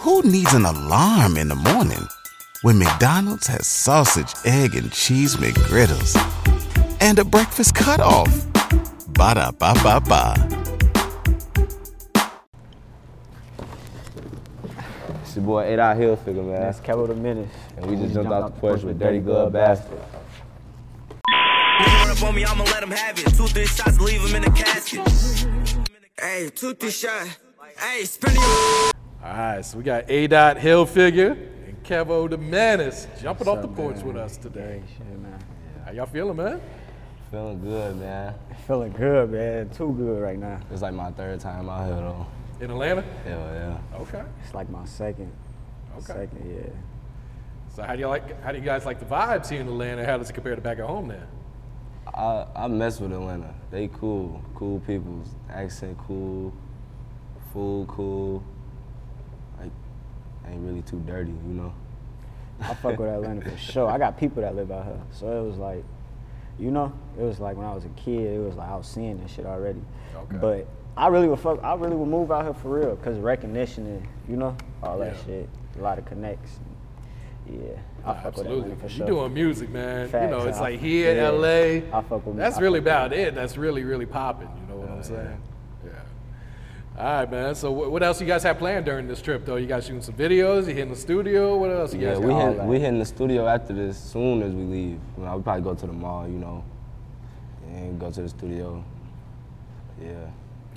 Who needs an alarm in the morning when McDonald's has sausage, egg, and cheese McGriddles and a breakfast cutoff? Ba da ba ba ba. It's your boy Adott Hilfiger, man. That's Kevo DaMenace. and we just jumped off the porch with Dirty Glove Bastard. Run up on me, I'ma let him have it. Two, three shots, leave him in the casket. Hey, two, three shots. Hey, spin it. All right, so we got Adott Hilfiger and Kevo DaMenace jumping off the porch with us today. Shit, man. How y'all feeling, man? Feeling good, man. Feeling good, man. Too good right now. It's like my third time out here, though. In Atlanta? Hell yeah. Okay. It's like my second. Okay. Second, yeah. So how do you like? How do you guys like the vibes here in Atlanta? How does it compare to back at home now? I, I mess with Atlanta. They cool. Cool people. Accent cool. Food cool. Like, ain't really too dirty, you know? I fuck with Atlanta for sure. I got people that live out here. So it was like, you know, it was like when I was a kid, it was like I was seeing this shit already. Okay. But I really would fuck, I really would move out here for real, cause recognition and, you know, all that Yeah. shit. A lot of connects. Yeah, I fuck Absolutely. Atlanta for You sure. doing music, man. you know, it's I- like here yeah. in LA. I fuck with- That's I really about it. That's really, really popping. You know what I'm saying? Yeah. All right, man. So what else you guys have planned during this trip, though? You guys shooting some videos? You hitting the studio? What else you Yeah, guys we got? hit, that. we hitting the studio after this soon as we leave. You know, we probably go to the mall, you know, and go to the studio. Yeah.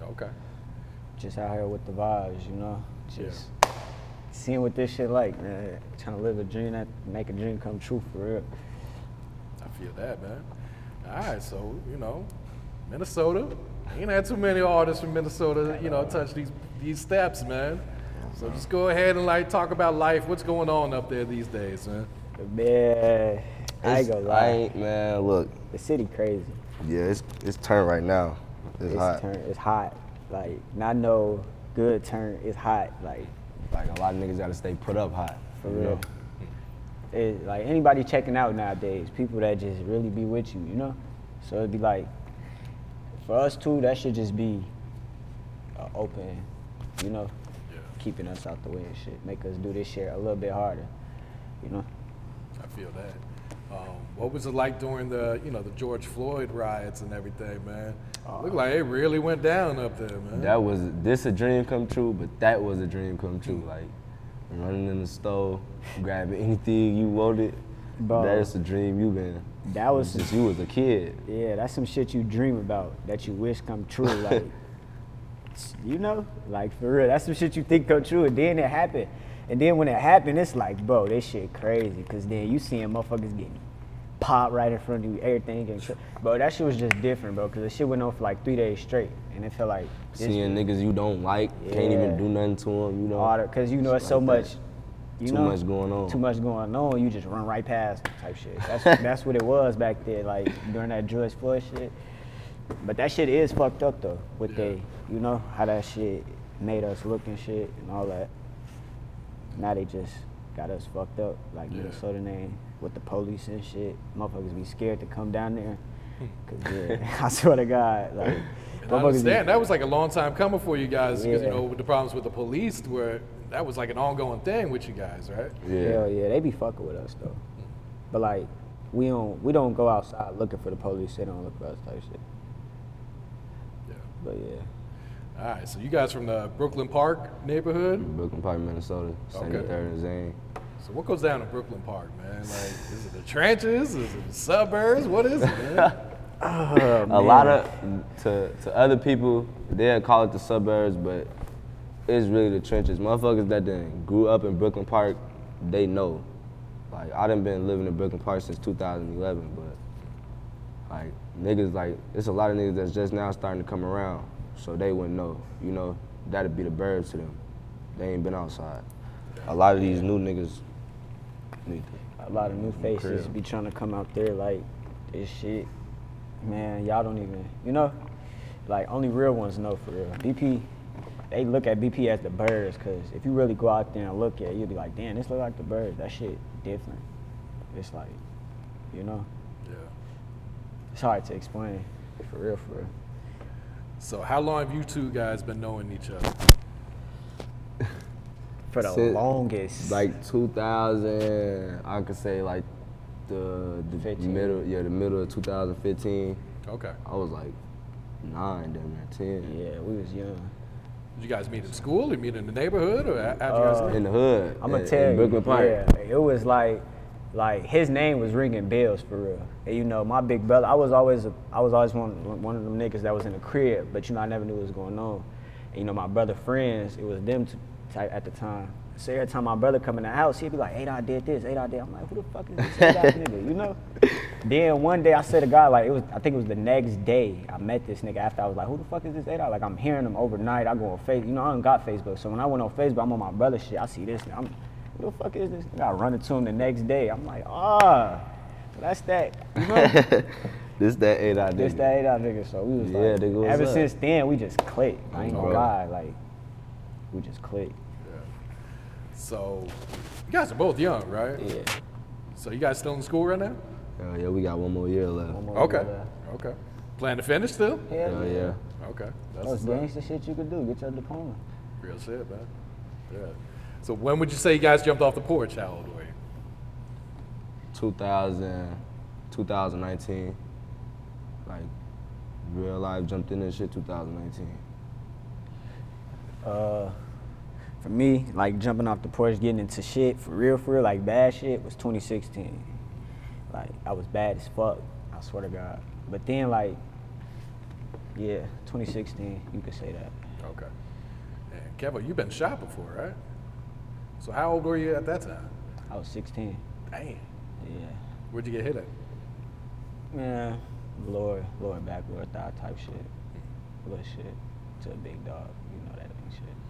Okay. Just out here with the vibes, you know? Just seeing what this shit like, man. Trying to live a dream, that make a dream come true for real. I feel that, man. All right, so you know, Minnesota. Ain't had too many artists from Minnesota, you know, touch these these steps, man. So just go ahead and like talk about life. What's going on up there these days, man? Man, I ain't It's- gonna I ain't, man, look. The city crazy. Yeah, it's it's turned right now. It's, It's hot. turn. It's hot. Like not no good turn. It's hot. Like Like a lot of niggas gotta stay put up hot. for real. know? It, like anybody checking out nowadays, people that just really be with you, you know. So it'd be like, for us too, that should just be uh, open, you know, keeping us out the way and shit, make us do this shit a little bit harder, you know. I feel that. Um, what was it like during the, you know, the George Floyd riots and everything, man? Looked like it really went down up there, man. That was this a dream come true, but that was a dream come true. Like running in the store, grabbing anything you wanted. Bro. That's the dream you been. That was since you was a kid. Yeah, that's some shit you dream about that you wish come true. Like, you know, like for real, that's some shit you think come true, and then it happened. And then when it happened, it's like, bro, this shit crazy. Cause then you seeing motherfuckers getting popped right in front of you, everything getting, cra- bro. That shit was just different, bro. Cause the shit went on for like three days straight, and it felt like Seeing niggas you don't like, can't even do nothing to them. You know. cause you know it's so much. You Too know, much going on. Too much going on. You just run right past type shit. That's that's what it was back there, like during that George Floyd shit. But that shit is fucked up though. With they, you know, how that shit made us look and shit and all that. Now they just got us fucked up, like Yeah. Minnesota name with the police and shit. Motherfuckers be scared to come down there. Cause yeah, I swear to God, like I be- understand that was like a long time coming for you guys because you know with the problems with the police, where that was like an ongoing thing with you guys, right? Yeah. Hell yeah, they be fucking with us though. But like, we don't we don't go outside looking for the police. They don't look for us type shit. Yeah. But yeah, All right, so you guys from the Brooklyn Park neighborhood. Brooklyn Park, Minnesota, Okay. 73rd and Zane. So what goes down in Brooklyn Park, man? Like, is it the trenches? Is it the suburbs? What is it, man? Oh, a lot of to to other people they'll call it the suburbs, but it's really the trenches. Motherfuckers that done grew up in Brooklyn Park, they know. Like I done been living in Brooklyn Park since 2011, but like niggas like it's a lot of niggas that's just now starting to come around, so they wouldn't know. You know that'd be the birds to them. They ain't been outside. A lot of these new niggas need to a lot of new faces be trying to come out there like this shit. Man, y'all don't even, you know, like only real ones know for real. BP, they look at BP as the birds, cause if you really go out there and look at it, you'll be like, damn, this look like the birds. That shit different. It's like, you know, yeah. it's hard to explain. For real, for real. So how long have you two guys been knowing each other? for the Since- longest. Like 2000, I could say like the, the 15. middle, yeah, the middle of 2015. Okay. I was like nine, damn near 10. yeah, we was young. Did you guys meet in school? Or meet in the neighborhood, or how- how'd you guys uh, meet? In the hood. I'm gonna in- tell in you, Brooklyn Park. yeah, it was like, like his name was ringing bells for real. And you know, my big brother, I was always, a, I was always one, one of them niggas that was in the crib, but you know, I never knew what was going on. And you know, my brother friends, it was them t- type at the time. So every time my brother come in the house, he'd be like, "Hey, I did this, hey, I did." I'm like, "Who the fuck is this nigga?" You know. Then one day I said to God, like it was, I think it was the next day I met this nigga. After I was like, "Who the fuck is this A-Dot?" Like I'm hearing him overnight. I go on Facebook. You know, I don't got Facebook, so when I went on Facebook, I'm on my brother's shit. I see this. nigga. I'm, who the fuck is this? nigga? I run into him the next day. I'm like, ah, that's that. You know. this that eight I This did. that A-Dot nigga. So we was Yeah, like, nigga, ever up? since then we just clicked. I ain't gonna lie, like we just clicked. So, you guys are both young, right? Yeah. So you guys still in school right now? Hell yeah, we got one more year left. One more Okay. year left. Okay. Plan to finish still? Yeah. Hell yeah. Okay. That's Most what's up. gangster shit you could do. Get your diploma. real shit, man. Yeah. So when would you say you guys jumped off the porch? How old were you? 2000, 2019. Like, real life jumped in this shit 2019. Uh, for me, like jumping off the porch, getting into shit for real, for real, like bad shit was 2016. Like I was bad as fuck. I swear to God. But then like, yeah, 2016, you could say that. Okay. And Kevin, you've been shot before, right? So how old were you at that time? I was 16. Damn. Yeah. Where'd you get hit at? Man, lower, lower back, lower thigh type shit. Hmm. Little shit to a big dog. You know that shit.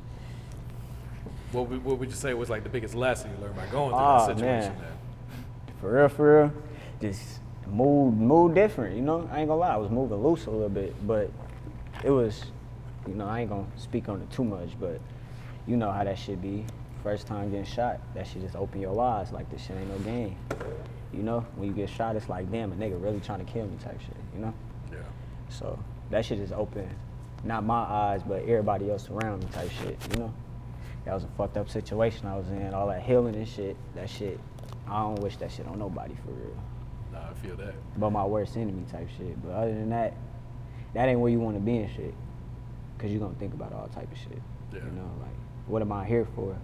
What would, what would you say was like the biggest lesson you learned by going through Oh, that ah, situation? man. Then? For real, for real, just move, move different. You know, I ain't gonna lie, I was moving loose a little bit, but it was, you know, I ain't gonna speak on it too much, but you know how that should be. First time getting shot, that should just open your eyes like this shit ain't no game. You know, when you get shot, it's like, damn, a nigga really trying to kill me type shit. You know, Yeah. so that shit just open, not my eyes, but everybody else around me type shit. You know, that was a fucked up situation I was in. All that healing and shit, that shit. I don't wish that shit on nobody for real. Nah, I feel that. But my worst enemy type shit. But other than that, that ain't where you want to be in shit. Cause you gonna think about all type of shit. Yeah. You know, like what am I here for?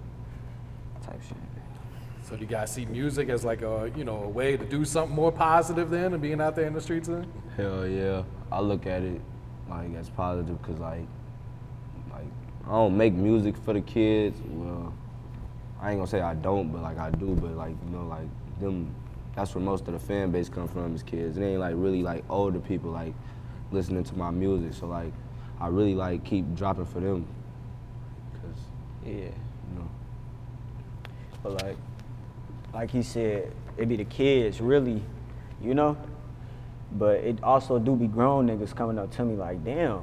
Type shit. So do you guys see music as like a you know a way to do something more positive then and being out there in the streets then? Hell yeah. I look at it like as positive because like, like I don't make music for the kids. Well, I ain't gonna say I don't, but like I do. But like you know, like them, that's where most of the fan base come from is kids. It ain't like really like older people like listening to my music. So like, I really like keep dropping for them. Cause Yeah. you know, But like, like he said, it be the kids really, you know. But it also do be grown niggas coming up to me like, damn,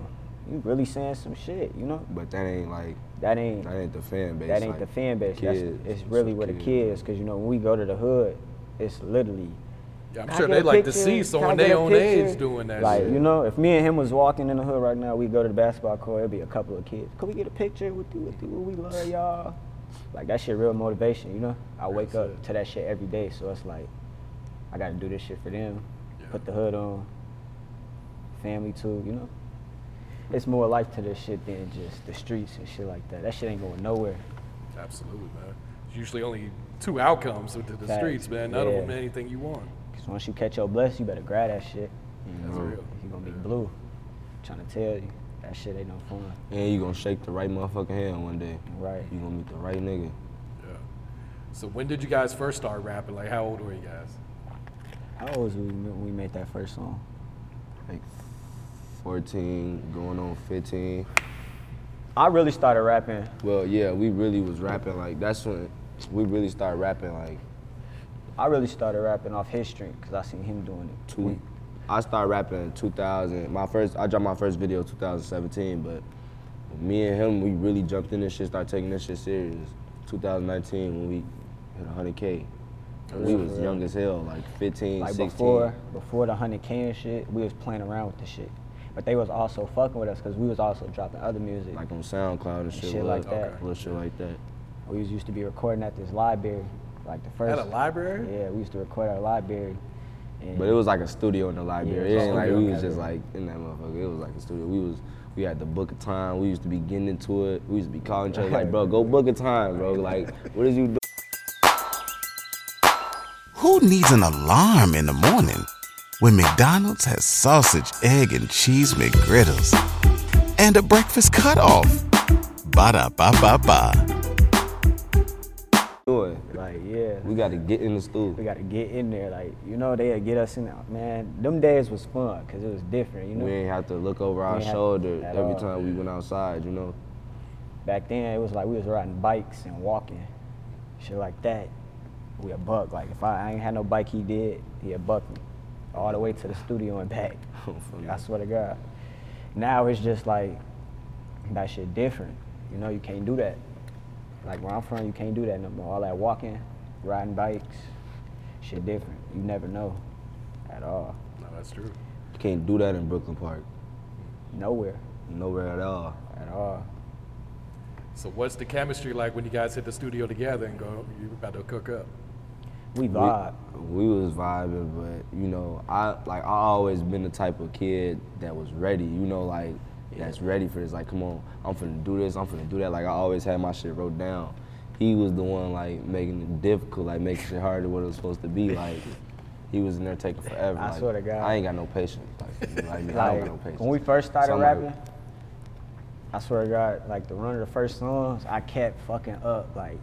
you really saying some shit, you know. but that ain't like That ain't that ain't the fan base. that ain't like, the fan base. That's, it's really where the kids, cause you know when we go to the hood, it's literally. Yeah, I'm sure they a like to see someone I their own picture?" age doing that Like shit. you know, if me and him was walking in the hood right now, we go to the basketball court. It'd be a couple of kids. Could we get a picture with you? With you? We love y'all. Like that shit, real motivation. You know, I wake That's up it. to that shit every day. So it's like, I got to do this shit for them. Yeah. Put the hood on. Family too. You know, it's more life to this shit than just the streets and shit like that. That shit ain't going nowhere. Absolutely, man. There's usually only two outcomes to the Facts. streets, man. None Yeah. of them anything you want. Cause once you catch your bless, you better grab that shit. That's Mhm. real. You gonna be blue. trying to tell you, that shit ain't no fun. And you gonna shake the right motherfucking hand one day. Right. You gonna meet the right nigga. Yeah. So when did you guys first start rapping? Like, how old were you guys? How old was we when we made that first song? Like 14, going on 15. I really started rapping. Well, yeah, we really was rapping like that's when we really started rapping like I really started rapping off his strength because I seen him doing it. two. I started rapping in 2000. My first, I dropped my first video 2017, but me and him, we really jumped in this shit, started taking this shit serious. 2019 when we hit 100k. We was young as hell, like 15, Like 16. before, before the hundred K and shit, we was playing around with the shit. But they was also fucking with us because we was also dropping other music. like on SoundCloud and shit, Shit like that. Little shit like that. We was used to be recording at this library, like the first. At a library? Yeah, we used to record at a library. And But it was like a studio in the library. Yeah, it ain't like we was just like in that motherfucker. It was like a studio. We was we had the book of time. We used to be getting into it. We used to be calling each other like, bro, go book of time, bro. Like, what is you doing? Who needs an alarm in the morning when McDonald's has sausage, egg, and cheese McGriddles and a breakfast cutoff? Ba da ba ba ba. doing? like, yeah. We got to get in the stool. We got to get in there, like you know, they'd get us in there. Man, them days was fun because it was different, you know. We ain't have to look over our ain't have to shoulder at every all. time we went outside, you know. Back then, it was like we was riding bikes and walking, shit like that. We a buck. Like if I, I ain't had no bike, he did. He a buck me all the way to the studio and back. Oh, I swear to God. Now it's just like that shit different. You know, you can't do that. Like where I'm from, you can't do that no more. All that walking, riding bikes, shit different. You never know, at all. No, that's true. You can't do that in Brooklyn Park. Nowhere, Nowhere at all. at all. So what's the chemistry like when you guys hit the studio together and go, you about to cook up? We We- vibe. We, was vibing, but you know, I like I always been the type of kid that was ready. You know, like that's ready for this. Like, come on, I'm finna do this. I'm finna do that. Like I always had my shit wrote down. He was the one like making it difficult, like making shit harder than what it was supposed to be. Like he was in there taking forever. I like, swear to God. I ain't got no patience. Like, know, like, I don't got no patience. when we first started So like, rapping, I swear to God, like the run of the first songs, I kept fucking up. Like,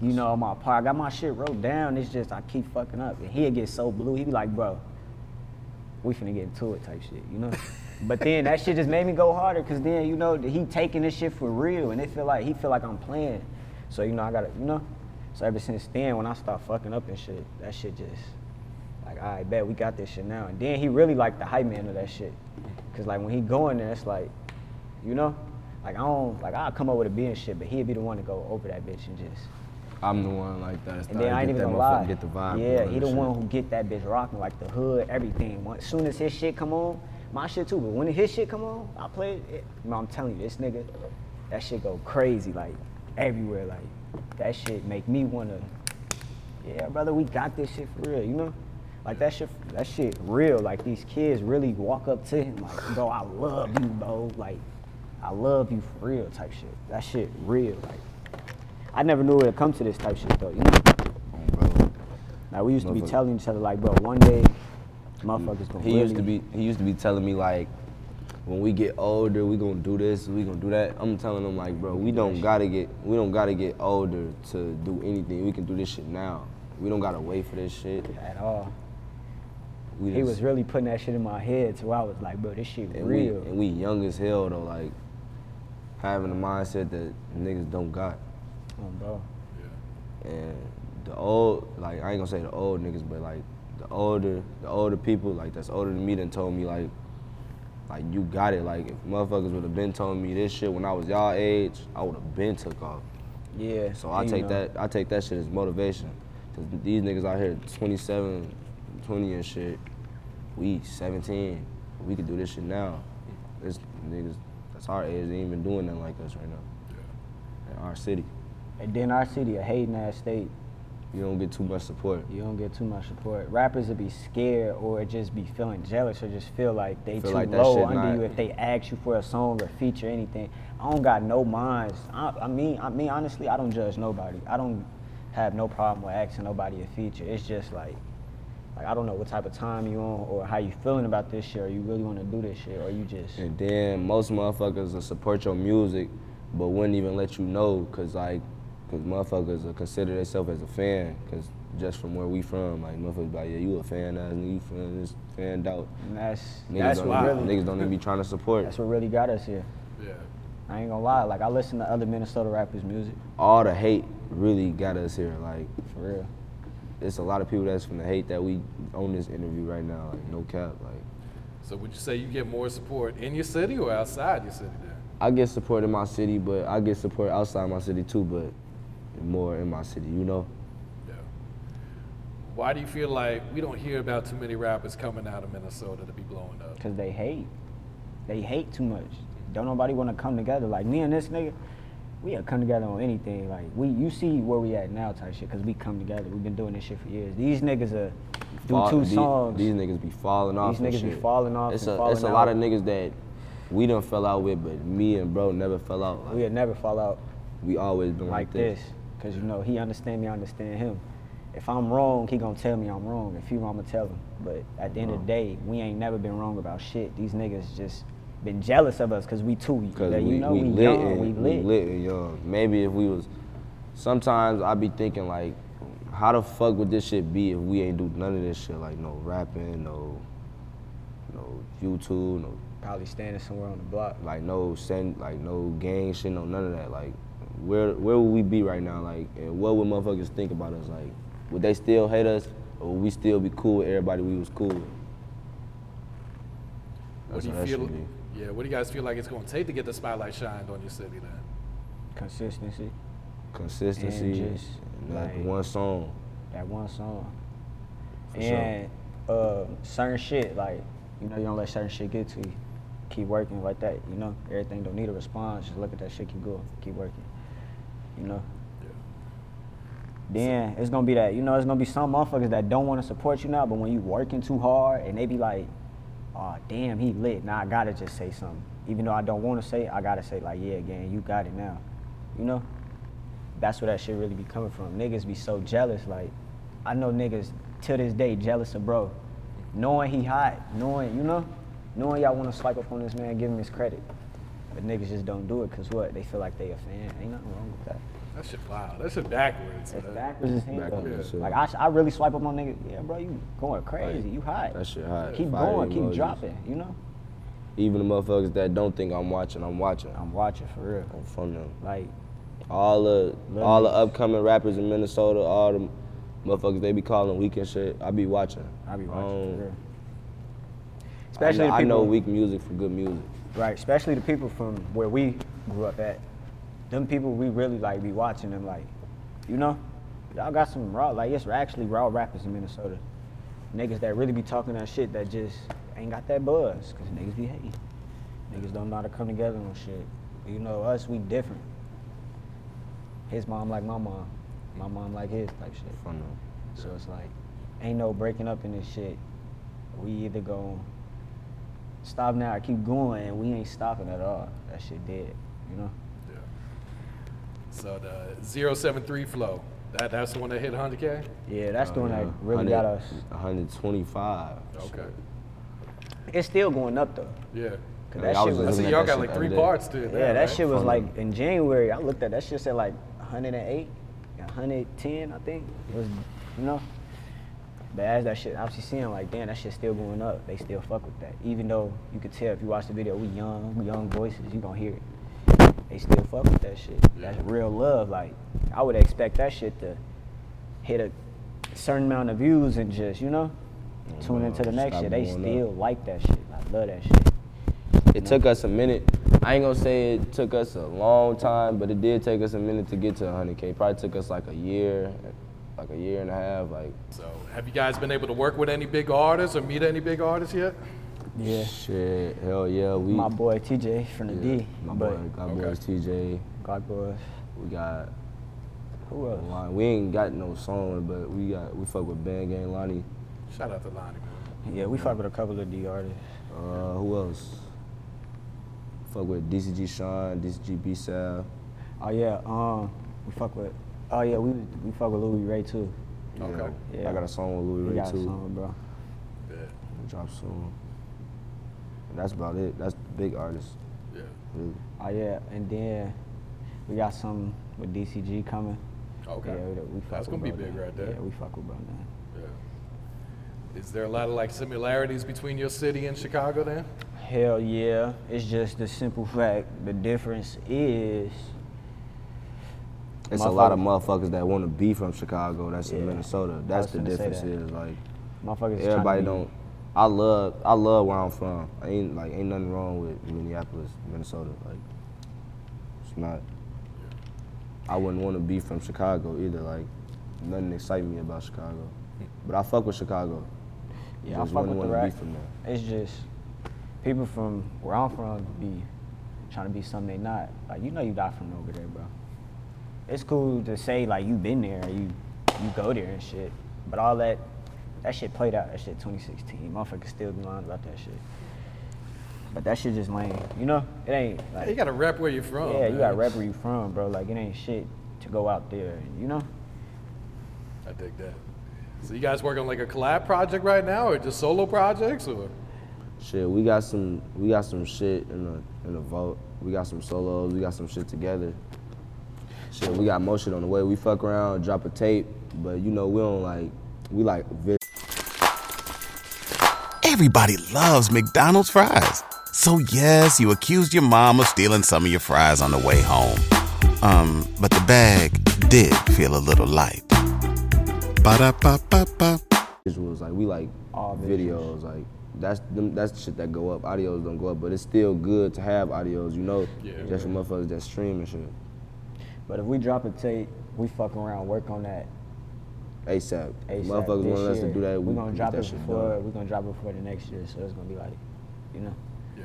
you know, my part, I got my shit wrote down. It's just I keep fucking up, and he'd get so blue. He'd be like, "Bro, we finna get into it," type shit, you know. but then that shit just made me go harder, cause then you know he taking this shit for real, and it feel like he feel like I'm playing. So you know, I gotta, you know. So ever since then, when I start fucking up and shit, that shit just like, all right, bet we got this shit now. And then he really like the hype man of that shit. Cause like when he going there, it's like, you know, like I don't, like I'll come up with a and shit, but he'd be the one to go over that bitch and just. I'm the one like that. And then I ain't even gonna lie. Get the vibe. yeah, he the shit. one who get that bitch rocking, like the hood, everything. As soon as his shit come on, my shit too. But when his shit come on, I play it. I'm telling you, this nigga, that shit go crazy, like everywhere. Like that shit make me wanna, yeah, brother, we got this shit for real, you know? Like that shit, that shit real. Like these kids really walk up to him like, bro, I love you, bro. Like, I love you for real, type shit. That shit real. Like, I never knew it would come to this type shit though. You know? Bro. Like we used to be telling each other like, bro, one day, motherfuckers gonna He really. used to be he used to be telling me like when we get older we gonna do this we gonna do that I'm telling him like bro we don't gotta get we don't gotta get older to do anything we can do this shit now we don't gotta wait for this shit at all. we He just- was really putting that shit in my head, so I was like, bro, this shit and we, real. and we young as hell though like having the mindset that niggas don't got Oh, bro. and the old like I ain't gonna say the old niggas, but like the older the older people like that's older than me done told me like like you got it. Like if motherfuckers would have been telling me this shit when I was y'all age, I would have been took off. Yeah. So I take know, that I take that shit as motivation. Cause these niggas out here 27, 20 and shit, we 17. We could do this shit now. This niggas that's our age, they ain't even doing nothing like us right now. Yeah. In our city. And then our city, a hating ass state. You don't get too much support. You don't get too much support. Rappers would be scared or just be feeling jealous or just feel like they Feel too like low under not- you if they ask you for a song or feature or anything. I don't got no minds. I, I mean, I mean honestly, I don't judge nobody. I don't have no problem with asking nobody a feature. It's just like, like I don't know what type of time you on or how you feeling about this shit or you really want to do this shit or you just. And then most motherfuckers will support your music, but wouldn't even let you know, cause like, cause motherfuckers will consider themselves as a fan, cause just from where we from, like motherfuckers like, yeah, you a fan, ass nigga, you fan this, fan out. And that's Niggas that's don't what even, really niggas don't even be trying to support. that's what really got us here. Yeah. I ain't gonna lie. Like I listen to other Minnesota rappers' music All the hate really got us here. Like, for real. it's a lot of people that's from the hate that we own this interview right now. Like, no cap. Like, So would you say you get more support in your city or outside your city then? I get support in my city, but I get support outside my city too, but more in my city, you know. Yeah. Why do you feel like we don't hear about too many rappers coming out of Minnesota to be blowing up? Cause they hate. They hate too much. Don't nobody want to come together. Like me and this nigga, we have come together on anything. Like we, you see where we at now, type shit. Cause we come together. We've been doing this shit for years. These niggas are do Fall- two these- songs. These niggas be falling off. These and niggas be falling off It's a falling it's a lot of niggas that we done fell out with, but me and bro never fell out. Like, we had never fall out we always been like like, this. Cause you know he understand me, I understand him. If I'm wrong, he gonna tell me I'm wrong. If he wrong, I'ma tell him. But at the end of the day, we ain't never been wrong about shit. These niggas just been jealous of us cause we too. Cause that, we, you know, we, we, lit young, and we we lit. lit and young. Maybe if we was, sometimes I be thinking like, how the fuck would this shit be if we ain't do none of this shit? Like no rapping, no, no YouTube, no Probably standing somewhere on the block. like no send like no gang shit, no none of that. Like where where would we be right now? Like and what would motherfuckers think about us? Like would they still hate us or would we still be cool with everybody we was cool with? What do you how feel? Yeah, what do you guys feel like it's going to take to get the spotlight shined on your city then? Consistency. Consistency And and, just, that like- one song. That one song. For sure. and uh, certain shit, like, you know, you don't let certain shit get to you. Keep working like that, you know. Everything don't need a response. Just look at that shit, keep going, keep working. You know. Then it's gonna be that, you know, it's gonna be some motherfuckers that don't wanna support you now, but when you working too hard and they be like, oh damn, he lit. Now I gotta just say something. Even though I don't wanna say it, I gotta say like, yeah, gang, you got it now. You know? That's where that shit really be coming from. Niggas be so jealous. Like, I know niggas to this day jealous of bro. Knowing he hot, knowing, you know, knowing y'all wanna swipe up on this man, give him his credit. But niggas just don't do it because what? They feel like they a fan. Ain't nothing wrong with that. That shit wild. That shit backwards. It's man. backwards as hell. Backwards though. as hell. Like I, sh- I really swipe up on niggas. Yeah, bro, you going crazy. You hot. That shit hot. Keep Fire going. Keep dropping. You know. Even the motherfuckers that don't think I'm watching, I'm watching. I'm watching for real. I'm from them. Like All the Love all the upcoming rappers in Minnesota, all the motherfuckers they be calling weak and shit. I be watching. I be watching Um, for real. I Especially know, the I know weak music for good music. Right, especially the people from where we grew up at. Them people we really like be watching them like, you know, y'all got some raw like it's actually raw rappers in Minnesota. Niggas that really be talking that shit that just ain't got that buzz, cause niggas be hating. Niggas don't know how to come together on shit. You know, us we different. His mom like my mom, my mom like his type shit. So it's like, ain't no breaking up in this shit. We either go stop now or keep going, and we ain't stopping at all. That shit dead, you know? Yeah. So the 073 flow, that, that's the one that hit 100K? Yeah, that's the one that uh, really got us. 125. Okay. It's still going up though. Yeah. 'Cause Yeah, that I shit was was, I see y'all got like three parts to it. yeah, now, that right? shit was From like in January. I looked at that shit said like 108, 110, I think. It was, you know. But as that shit, obviously seeing like, damn, that shit still going up. They still fuck with that. Even though you could tell if you watch the video, we young, we young voices, you gonna hear it. They still fuck with that shit. That's real love. Like, I would expect that shit to hit a certain amount of views and just, you know, tune into the next shit. They going up. still like that shit. I love that shit. It took us a minute. I ain't gonna say it took us a long time, but it did take us a minute to get to 100K. Probably took us like a year, like a year and a half. Like So have you guys been able to work with any big artists or meet any big artists yet? Yeah. shit, hell yeah. We My boy TJ from the yeah, D. my boy, God Okay. boys TJ. God boys. We got Who else? Lonnie. We ain't got no song, but we got we fuck with Bang Gang Lonnie. Shout out to Lonnie, man. Yeah, we fuck with a couple of D artists. Uh, who else? Fuck with DCG Sean, DCG B Sal. Oh yeah, um, we fuck with. Oh yeah, we we fuck with Louis Ray too. Okay. Yeah. I got a song with Louis We Ray got a too. song, bro. Yeah. Drop soon. And that's about it. That's the big artists. Yeah. Really. Oh yeah, and then we got some with DCG coming. Okay. Yeah, we, we fuck That's with gonna be Bro big Dan. right there. Yeah, we fuck with bro now. Yeah. Is there a lot of like similarities between your city and Chicago then? Hell yeah. It's just the simple fact. The difference is. It's a lot of motherfuckers that want to be from Chicago. That's in Minnesota. That's the difference. that. Is like Motherfuckers everybody don't. I love I love where I'm from. I Ain't like ain't nothing wrong with Minneapolis, Minnesota. Like it's not. I wouldn't want to be from Chicago either. Like nothing excite me about Chicago. But I fuck with Chicago. Yeah, I fuck with the rap. from there. It's just people from where I'm from be trying to be something they not. Like you know you not from over there, bro. It's cool to say like you been there, you you go there and shit. But all that that shit played out. That shit 2016. Motherfuckers still be lying about that shit. But that shit just lame. You know, it ain't like You gotta rep where you're from. yeah, you gotta rep where you from, bro. Like it ain't shit to go out there. You know. I dig that. So you guys working on like a collab project right now, or just solo projects, or? Shit, we got some we got some shit in the in the vault. We got some solos. We got some shit together. Shit, we got more shit on the way. We fuck around, drop a tape, but you know we don't like we like vi- Everybody loves McDonald's fries. So yes, you accused your mom of stealing some of your fries on the way home. Um, but the bag did feel a little light. Ba-da-ba-ba-ba. visuals. Like we like All videos. Like that's them, that's the shit that go up. Audios don't go up, but it's still good to have audios. You know, Yeah. just for motherfuckers that stream and shit. But if we drop a tape, we fuck around, work on that. ASAP. ASAP Motherfuckers this want us to do that. We're we gonna drop it before we're gonna drop it before the next year, so it's gonna be like, you know. Yeah.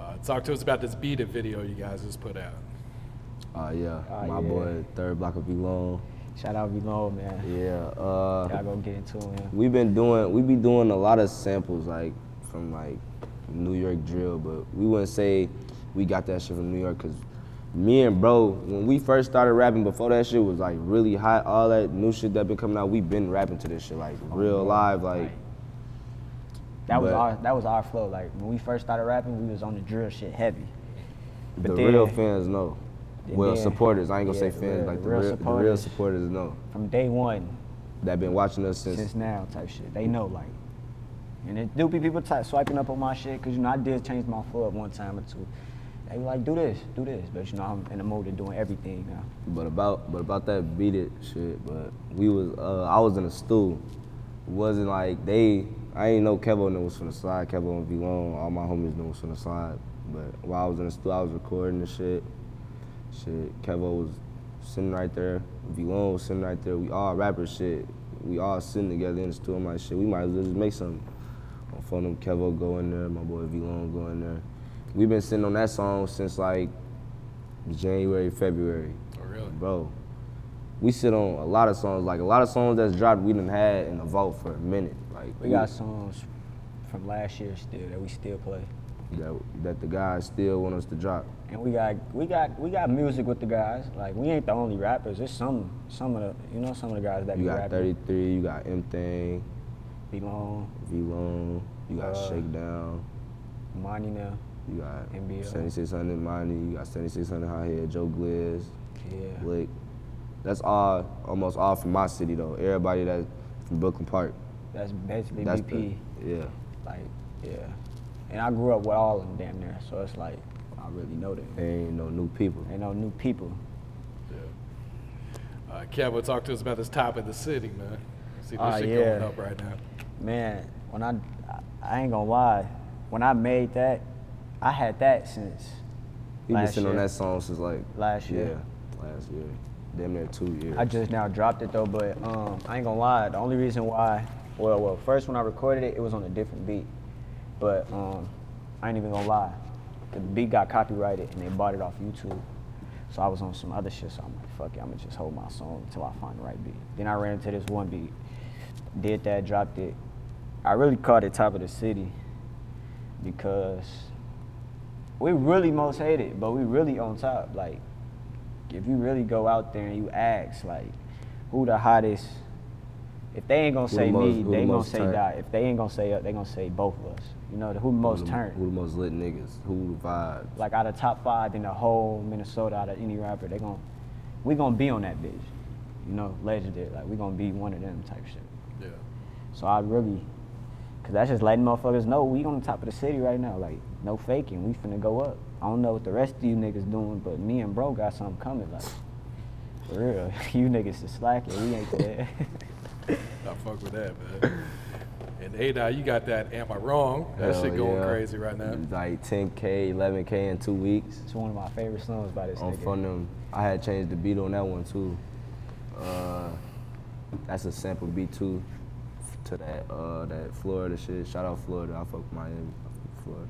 Uh, talk to us about this Beat It video you guys just put out. Uh, yeah, Oh, my yeah. boy, third block of Long. Shout out Vlone, man. Yeah, uh, Y'all go get into him. We've been doing we be doing a lot of samples like from like New York drill, but we wouldn't say we got that shit from New York because me and bro, when we first started rapping, before that shit was like really hot, all that new shit that been coming out, we been rapping to this shit like real live, like That was our that was our flow. Like when we first started rapping, we was on the drill shit heavy. But the then, real fans know. Well, then- supporters. I ain't gonna yeah, say fans, real- like the real real, the real supporters. supporters know from day one, that been watching us since. since now type shit. They know like, and it do be people type swiping up on my shit because you know I did change my flow up one time or two. They be like, do this, do this, but you know I'm in the mode of doing everything now. But about but about that beat it shit, but we was uh, I was in a stool. It wasn't like they I ain't know Kevo knew was from the side, Kevo and V Long, all my homies knew was from the side. But while I was in the stool I was recording the shit. Shit, Kevo was sitting right there, V Long was sitting right there. We all rappers shit. We all sitting together in the stool. I'm like shit, we might as well just make something. On phone them Kevo go in there, my boy V Long go in there. We been sitting on that song since like January, February Oh, really? bro. We sit on a lot of songs, like a lot of songs that's dropped. We done had in the vault for a minute, like We got songs from last year still that we still play. that, that the guys still want us to drop. And we got we got we got music with the guys. Like we ain't the only rappers. There's some some of the you know some of the guys that You be got rapping. 33, you got M Thing, Belong, V Long, you got Uh, Shakedown, Money now. You got NBL. 7600 Money, you got 7600 High Head, Joe Gliz, Yeah. Blick. That's all, almost all from my city though. Everybody that's from Brooklyn Park. That's basically That's BP. the, yeah. Like, yeah. And I grew up with all of them damn near, so it's like I really know them. There ain't no new people. Ain't no new people. Yeah. Uh, Kevo, talk to us about this top of the city, man. See this Ah, shit yeah. going up right now. Man, when I, I I ain't gonna lie, when I made that, I had that since We been sitting on that song since like Last year. Yeah, last year. Damn near two years. I just now dropped it though, but um, I ain't gonna lie. The only reason why, well, well, first when I recorded it, it was on a different beat, but um, I ain't even gonna lie. The beat got copyrighted and they bought it off YouTube. So I was on some other shit. So I'm like, fuck it, I'm gonna just hold my song until I find the right beat. Then I ran into this one beat, did that, dropped it. I really called it top of the city because we really most hate it, but we really on top. Like, if you really go out there and you ask, like, who the hottest? If they ain't gonna Who the say most- me, who the they gonna say turned? die. If they ain't gonna say us, they gonna say both of us. You know, who the most who the, turned? Who the most lit niggas? Who the vibe? Like out of top five in the whole Minnesota, out of any rapper, they gon' we gonna be on that bitch. You know, legendary. Like we gonna be one of them type shit. Yeah. So I really, cause that's just letting motherfuckers know we on the top of the city right now. Like no faking, we finna go up. I don't know what the rest of you niggas doing, but me and bro got something coming. Like for real, you niggas is slacking. We ain't there. I fuck with that, man. And Ada, you got that Am I Wrong? That Hell shit going yeah. crazy right now. Like 10K, 11K in two weeks. it's one of my favorite songs by this On nigga. from them. I had changed the beat on that one too. Uh, that's a sample beat too to that uh, that Florida shit. Shout out Florida. I fuck with Miami. I fuck Florida.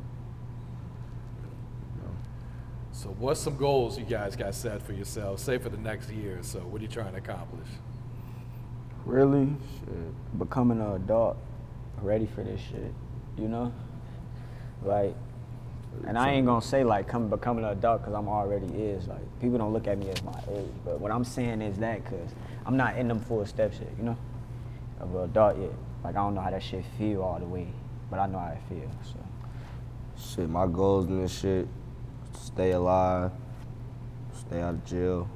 So what's some goals you guys got set for yourselves, say for the next year or so? What are you trying to accomplish? Really, becoming an adult, ready for this shit. You know, like, and I ain't gonna say like come becoming an adult because I'm already is. Like, people don't look at me as my age, but what I'm saying is that because I'm not in them full steps yet. You know, of an adult yet. Like, I don't know how that shit feel all the way, but I know how it feel. So, Shit, my goals in this shit, stay alive, stay out of jail.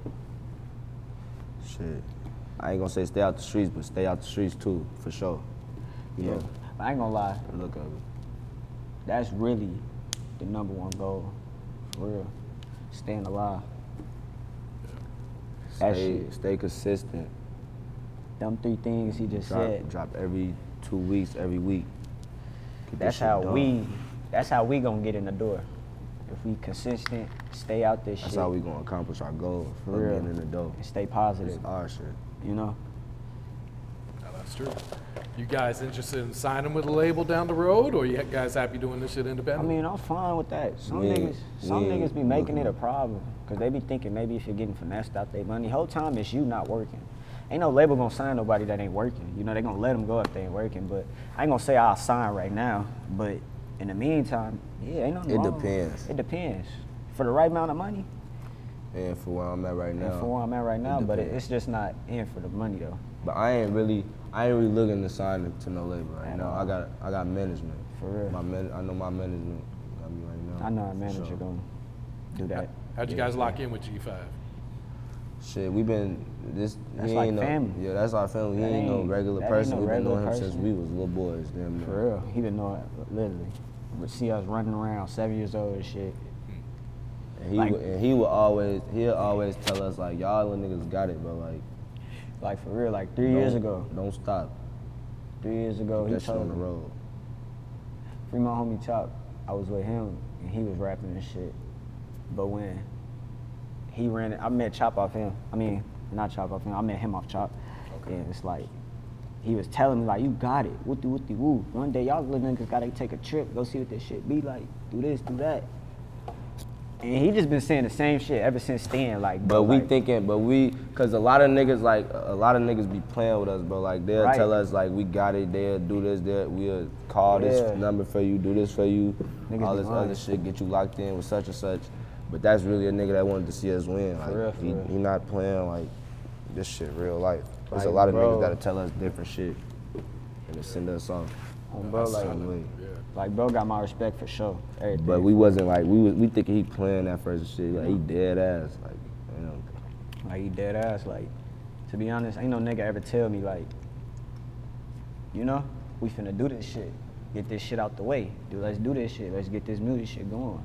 Shit. I ain't gonna say stay out the streets, but stay out the streets too, for sure. You yeah. know, I ain't gonna lie, the look of it. that's really the number one goal, for real. Staying alive. Stay, shit. stay consistent. Them three things he just Drop, said. drop every two weeks, every week. Get That's how done. we. That's how we gonna get in the door. If we consistent, stay out this shit. That's shit, how we gonna accomplish our goals. For of real. Getting in the door. and stay positive. It's our shit. You know. No, that's true. You guys interested in signing with a label down the road, or you guys happy doing this shit independent? I mean, I'm fine with that. Some We ain't- niggas, some we ain't niggas be making it a problem because they be thinking maybe if you're getting finessed out their money, whole time it's you not working. Ain't no label gonna sign nobody that ain't working. You know, they gonna let them go if they ain't working. But I ain't gonna say I'll sign right now. But in the meantime, yeah, ain't nothing It wrong. depends. It depends. For the right amount of money, And for where I'm at right now. and for where I'm at right now, but it, it's just not in for the money though. But I ain't really, I ain't really looking to sign to no label right At now. I got, I got management. For real. My man, I know my management got me right now. I know our manager sure. gonna do that. How'd you guys lock in with G5? Shit, we been this. That's he like ain't no, family. Yeah, that's our family. He That ain't, no regular person. no we been regular knowing him since we was little boys. Damn near. For real, he been knowing literally. See us running around, seven years old and shit. And he Like- would, and he would always, he'll always tell us like, y'all little niggas got it, but like, Like for real, like three years ago. don't stop. Three years ago, he told on the road. Free my homie Chop. I was with him and he was rapping and shit. But when he ran it, I met Chop off him. I mean, not Chop off him. I met him off Chop. And it's like he was telling me like, you got it. Wooty wooty woo. One day y'all little niggas gotta take a trip, go see what this shit be like. Do this, do that. And he just been saying the same shit ever since then. Like, But we like, thinking, but we, cause a lot of niggas like, a lot of niggas be playing with us, bro. Like they'll Right. tell us like, we got it. They'll do this. They'll we'll call Yeah. this number for you, do this for you, Niggas all this lying. other shit, get you locked in with such and such. But that's really a nigga that wanted to see us win. Like real, for he, real. he not playing like this shit real life. There's a lot of bro. niggas that'll tell us different shit and to send us off. Oh, bro, like, way. like, bro got my respect for sure. Everything. But we wasn't like we was we thinking he playing that first shit. Like he dead ass. Like you know. Like he dead ass. Like, to be honest, ain't no nigga ever tell me like, you know, we finna do this shit. Get this shit out the way. Dude, let's do this shit. Let's get this music shit going.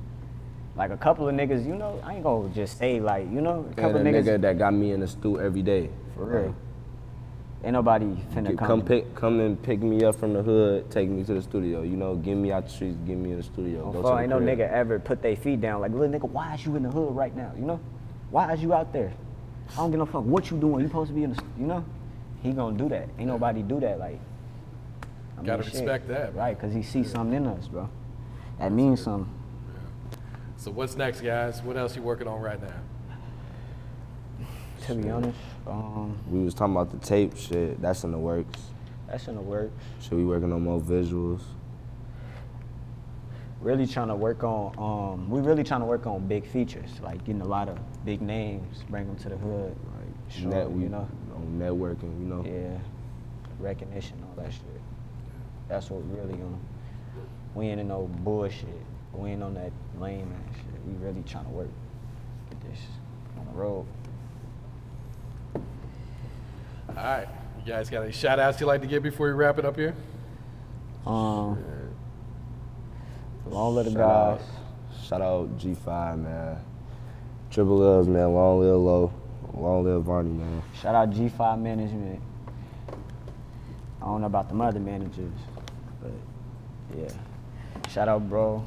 Like a couple of niggas, you know, I ain't gonna just say like, you know, a couple of niggas. nigga that got me in the stew every day. for real. Ain't nobody finna Get- come. come pick, come and pick me up from the hood, take me to the studio. You know, get me out the streets, get me in the studio. On go phone, to the ain't no nigga ever put their feet down like, little nigga, why is you in the hood right now? You know, why is you out there? I don't give no fuck what you doing. You supposed to be in the, you know. He gonna do that. Ain't nobody do that. Like, I Gotta shit. respect that, man. right? Cause he see something in us, bro. That means something. So what's next, guys? What else you working on right now? To be honest, um, We was talking about the tape shit. That's in the works. that's in the works. Should we working on more visuals? Really trying to work on. Um, we really trying to work on big features, like getting a lot of big names, bring them to the hood, like show Net- we you know. on networking. You know. Yeah, recognition, all that shit. That's what really on. We ain't in no bullshit. We ain't on that lame ass shit. We really trying to work. Get this on the road. All right. You guys got any shout outs you'd like to give before we wrap it up here? Um, for all of the Shout guys. out, shout out G5 man. Triple L's man. Long live low. Long live Varney man. Shout out G5 Management. I don't know about the other managers, but yeah. Shout out, bro.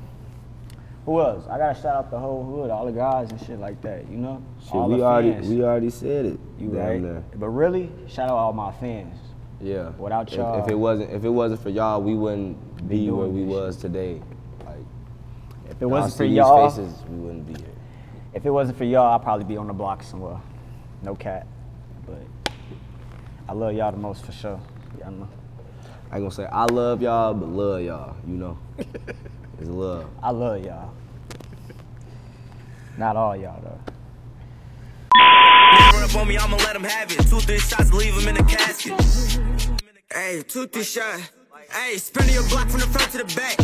Who else? I gotta shout out the whole hood, all the guys and shit like that. You know, Shit, all we the already fans. we already said it. you right? near. But really, shout out all my fans. Yeah. Without y'all- if, it wasn't if it wasn't for y'all, we wouldn't Be where we was today. Like If it wasn't for y'all, faces, we wouldn't be here. If it wasn't for y'all, I'd probably be on the block somewhere. No cat. But I love y'all the most for sure. Y'all know. I gonna say I love y'all, but love y'all. You know, it's love. I love y'all. Not all y'all though. Run up on me, I'ma let him have it. Two, three shots, leave him in the casket. Hey, two, three shot. Hey, spinning your block from the front to the back.